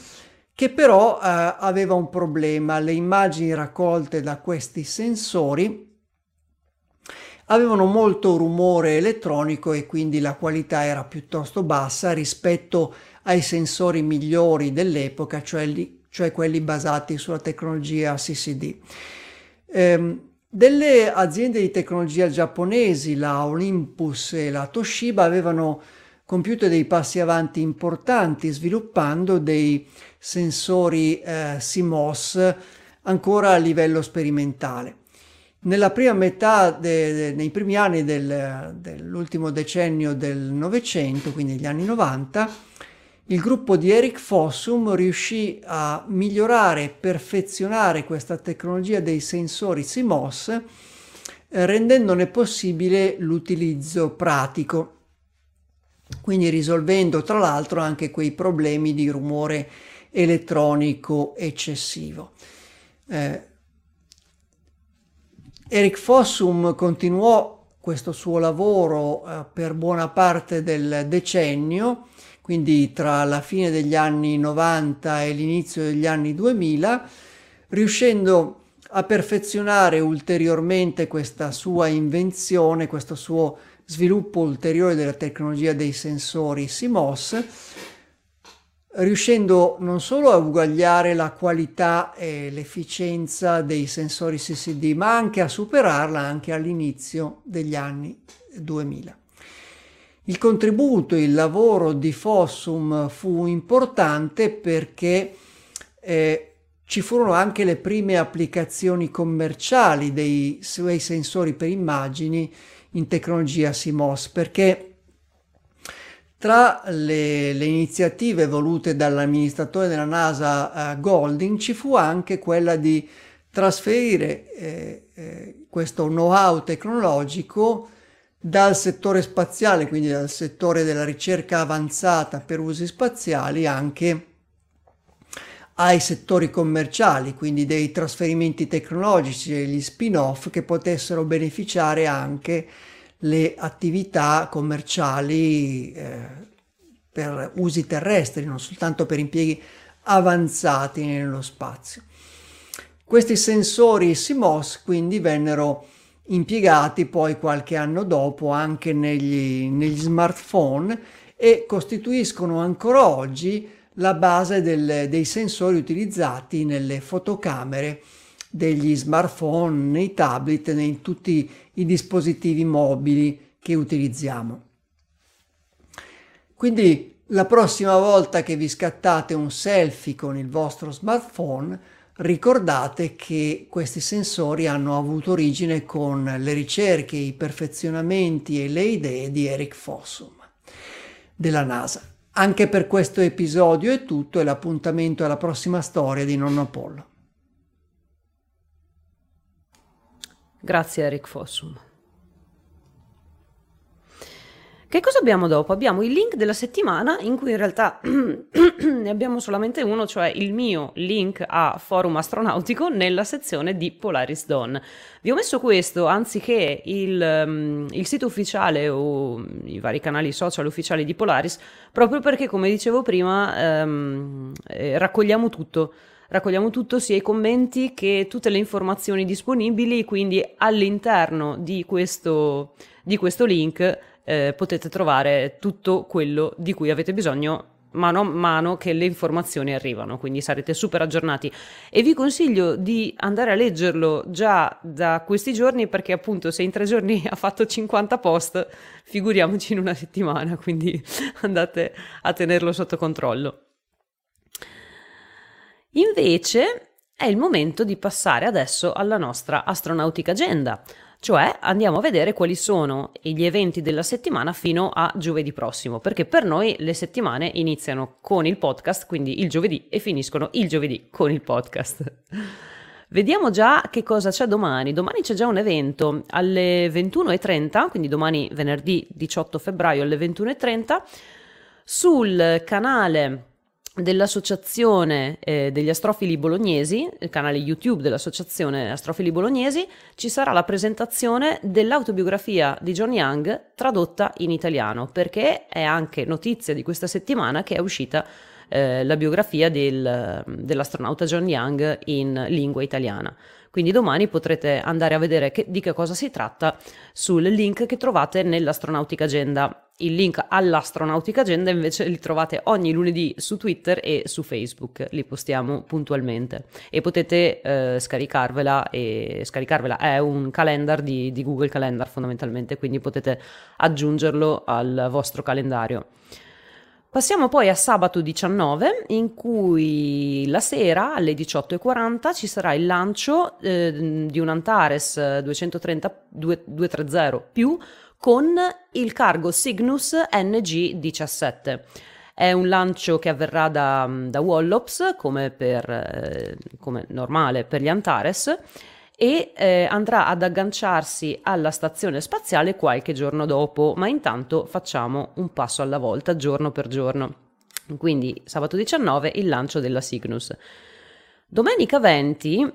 che però eh, aveva un problema. Le immagini raccolte da questi sensori avevano molto rumore elettronico e quindi la qualità era piuttosto bassa rispetto ai sensori migliori dell'epoca, cioè, li, cioè quelli basati sulla tecnologia CCD. Ehm, delle aziende di tecnologia giapponesi, la Olympus e la Toshiba, avevano compiuto dei passi avanti importanti sviluppando dei sensori eh, CMOS ancora a livello sperimentale. Nella prima metà, de, de, nei primi anni del, dell'ultimo decennio del Novecento, quindi negli anni 90, il gruppo di Eric Fossum riuscì a migliorare e perfezionare questa tecnologia dei sensori CMOS, eh, rendendone possibile l'utilizzo pratico quindi risolvendo tra l'altro anche quei problemi di rumore elettronico eccessivo. Eh, Eric Fossum continuò questo suo lavoro eh, per buona parte del decennio, quindi tra la fine degli anni 90 e l'inizio degli anni 2000, riuscendo a perfezionare ulteriormente questa sua invenzione, questo suo sviluppo ulteriore della tecnologia dei sensori CMOS, riuscendo non solo a uguagliare la qualità e l'efficienza dei sensori CCD, ma anche a superarla anche all'inizio degli anni 2000. Il contributo, il lavoro di Fossum fu importante perché eh, ci furono anche le prime applicazioni commerciali dei suoi sensori per immagini in tecnologia CMOS perché tra le, le, iniziative volute dall'amministratore della NASA uh, Golding ci fu anche quella di trasferire eh, eh, questo know-how tecnologico dal settore spaziale, quindi dal settore della ricerca avanzata per usi spaziali, anche ai settori commerciali, quindi dei trasferimenti tecnologici, degli spin-off che potessero beneficiare anche le attività commerciali eh, per usi terrestri, non soltanto per impieghi avanzati nello spazio. Questi sensori SIMOS quindi vennero impiegati poi qualche anno dopo anche negli, negli smartphone e costituiscono ancora oggi la base del, dei sensori utilizzati nelle fotocamere degli smartphone, nei tablet, in tutti i dispositivi mobili che utilizziamo. Quindi la prossima volta che vi scattate un selfie con il vostro smartphone, ricordate che questi sensori hanno avuto origine con le ricerche, i perfezionamenti e le idee di Eric Fossum della NASA. Anche per questo episodio è tutto e l'appuntamento alla prossima storia di Nonno Apollo. Grazie Eric Fossum. Che cosa abbiamo dopo? Abbiamo il link della settimana in cui in realtà [clears throat] ne abbiamo solamente uno, cioè il mio link a Forum Astronautico nella sezione di Polaris Dawn. Vi ho messo questo anziché il, um, il sito ufficiale o i vari canali social ufficiali di Polaris, proprio perché come dicevo prima um, eh, raccogliamo tutto raccogliamo tutto, sia i commenti che tutte le informazioni disponibili, quindi all'interno di questo, di questo link eh, potete trovare tutto quello di cui avete bisogno mano a mano che le informazioni arrivano, quindi sarete super aggiornati. E vi consiglio di andare a leggerlo già da questi giorni perché appunto se in tre giorni [laughs] ha fatto 50 post, figuriamoci in una settimana, quindi [laughs] andate a tenerlo sotto controllo. Invece è il momento di passare adesso alla nostra astronautica agenda, cioè andiamo a vedere quali sono gli eventi della settimana fino a giovedì prossimo, perché per noi le settimane iniziano con il podcast, quindi il giovedì, e finiscono il giovedì con il podcast. [laughs] Vediamo già che cosa c'è domani. Domani c'è già un evento alle 21.30, quindi domani venerdì 18 febbraio alle 21.30, sul canale dell'associazione eh, degli astrofili bolognesi, il canale YouTube dell'associazione astrofili bolognesi, ci sarà la presentazione dell'autobiografia di John Young tradotta in italiano, perché è anche notizia di questa settimana che è uscita eh, la biografia del, dell'astronauta John Young in lingua italiana. Quindi domani potrete andare a vedere che, di che cosa si tratta sul link che trovate nell'Astronautica Agenda. Il link all'Astronautica Agenda invece li trovate ogni lunedì su Twitter e su Facebook, li postiamo puntualmente. E potete eh, scaricarvela e scaricarvela. È un calendar di, di Google Calendar fondamentalmente, quindi potete aggiungerlo al vostro calendario. Passiamo poi a sabato 19 in cui la sera alle 18.40 ci sarà il lancio eh, di un Antares 230, 230 più con il cargo Cygnus NG17. È un lancio che avverrà da, da Wallops come, per, eh, come normale per gli Antares e eh, andrà ad agganciarsi alla stazione spaziale qualche giorno dopo, ma intanto facciamo un passo alla volta, giorno per giorno. Quindi sabato 19 il lancio della Cygnus. Domenica 20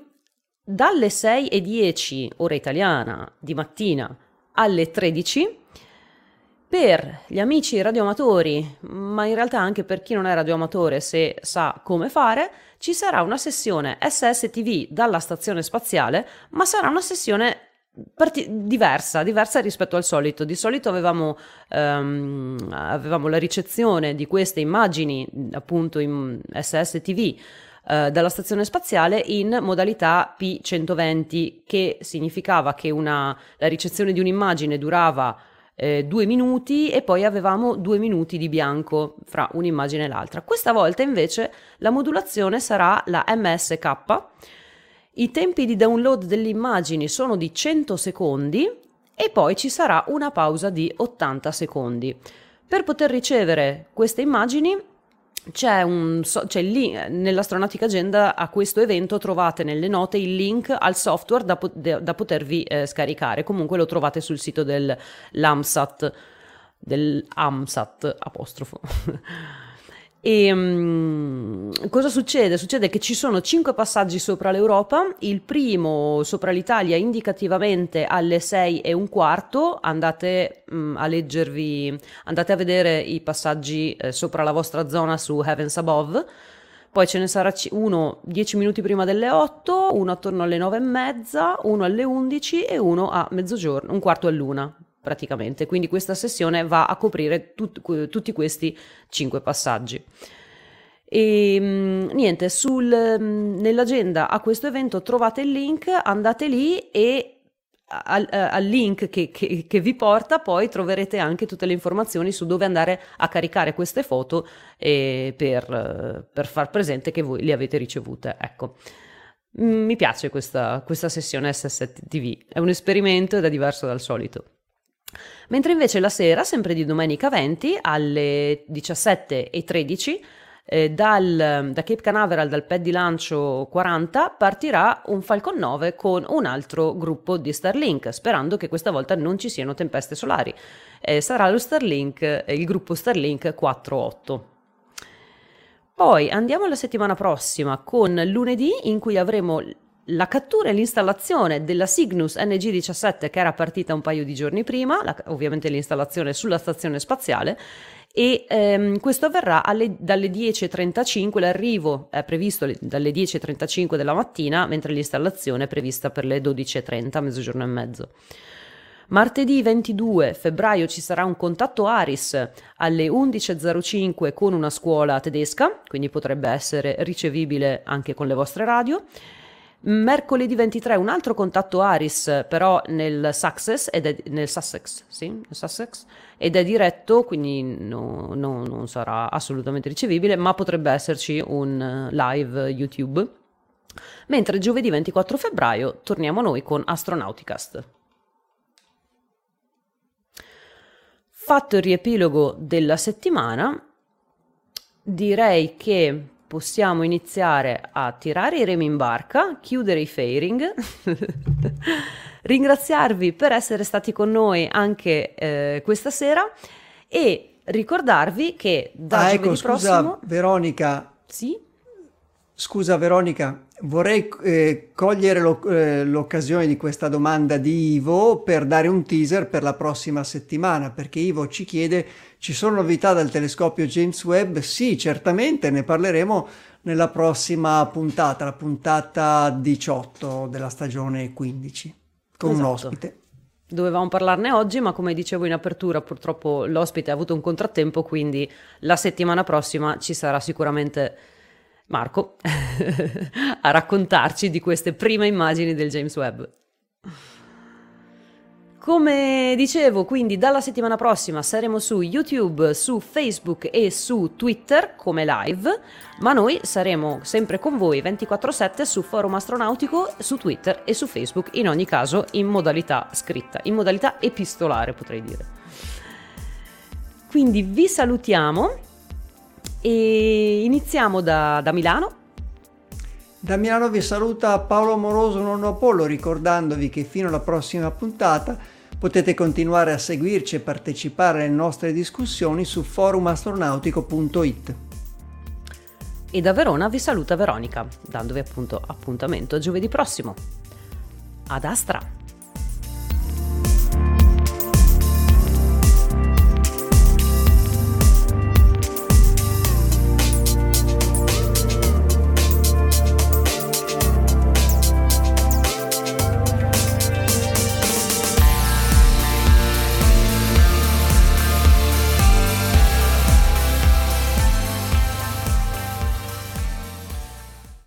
dalle 6.10 ora italiana di mattina alle 13 per gli amici radioamatori, ma in realtà anche per chi non è radioamatore se sa come fare, ci sarà una sessione SSTV dalla stazione spaziale, ma sarà una sessione Parti- diversa, diversa rispetto al solito. Di solito avevamo, um, avevamo, la ricezione di queste immagini, appunto in SSTV, eh, dalla stazione spaziale in modalità P120, che significava che una, la ricezione di un'immagine durava eh, due minuti e poi avevamo due minuti di bianco fra un'immagine e l'altra. Questa volta invece la modulazione sarà la MSK. I tempi di download delle immagini sono di 100 secondi e poi ci sarà una pausa di 80 secondi. Per poter ricevere queste immagini c'è, un, c'è lì nell'Astronautica Agenda a questo evento trovate nelle note il link al software da, da potervi eh, scaricare. Comunque lo trovate sul sito del LAMSAT, del AMSAT apostrofo. [laughs] E um, cosa succede? Succede che ci sono cinque passaggi sopra l'Europa, il primo sopra l'Italia indicativamente alle 6 e un quarto, andate um, a leggervi, andate a vedere i passaggi eh, sopra la vostra zona su Heavens Above, poi ce ne sarà uno 10 minuti prima delle 8, uno attorno alle 9 e mezza, uno alle 11 e uno a mezzogiorno, un quarto all'una praticamente. Quindi questa sessione va a coprire tut, tutti questi cinque passaggi. E mm, niente, sul, nell'agenda a questo evento trovate il link, andate lì e al, al link che, che, che, vi porta poi troverete anche tutte le informazioni su dove andare a caricare queste foto eh, per, per, far presente che voi le avete ricevute. Ecco. Mi piace questa, questa sessione SSTV, è un esperimento ed è diverso dal solito. Mentre invece la sera, sempre di domenica 20, alle 17.13, eh, dal, da Cape Canaveral, dal pad di lancio 40, partirà un Falcon 9 con un altro gruppo di Starlink, sperando che questa volta non ci siano tempeste solari. Eh, sarà lo Starlink, eh, il gruppo Starlink 48. Poi andiamo alla settimana prossima con lunedì in cui avremo la cattura e l'installazione della Cygnus NG-17 che era partita un paio di giorni prima, la, ovviamente l'installazione sulla stazione spaziale, e ehm, questo avverrà alle, dalle 10.35, l'arrivo è previsto dalle 10.35 della mattina, mentre l'installazione è prevista per le 12.30, mezzogiorno e mezzo. Martedì 22 febbraio ci sarà un contatto Aris alle 11.05 con una scuola tedesca, quindi potrebbe essere ricevibile anche con le vostre radio. Mercoledì 23 un altro contatto Aris, però nel Sussex, ed è, nel Sussex, sì, nel Sussex, ed è diretto, quindi no, no, non sarà assolutamente ricevibile, ma potrebbe esserci un live YouTube. Mentre giovedì 24 febbraio torniamo noi con Astronauticast. Fatto il riepilogo della settimana, direi che possiamo iniziare a tirare i remi in barca, chiudere i fairing, [laughs] ringraziarvi per essere stati con noi anche eh, questa sera e ricordarvi che da ah, giovedì ecco, scusa, prossimo... Veronica. Sì? Scusa Veronica, vorrei eh, cogliere lo, eh, l'occasione di questa domanda di Ivo per dare un teaser per la prossima settimana, perché Ivo ci chiede ci sono novità dal telescopio James Webb? Sì, certamente, ne parleremo nella prossima puntata, la puntata 18 della stagione 15, con esatto. un ospite. Dovevamo parlarne oggi, ma come dicevo in apertura, purtroppo l'ospite ha avuto un contrattempo, quindi la settimana prossima ci sarà sicuramente Marco [laughs] a raccontarci di queste prime immagini del James Webb. Come dicevo, quindi dalla settimana prossima saremo su YouTube, su Facebook e su Twitter come live, ma noi saremo sempre con voi 24/7 su Forum Astronautico, su Twitter e su Facebook, in ogni caso in modalità scritta, in modalità epistolare potrei dire. Quindi vi salutiamo e iniziamo da, da Milano. Da Milano vi saluta Paolo Amoroso Nonno Apollo ricordandovi che fino alla prossima puntata potete continuare a seguirci e partecipare alle nostre discussioni su forumastronautico.it. E da Verona vi saluta Veronica, dandovi appunto appuntamento giovedì prossimo. Ad Astra!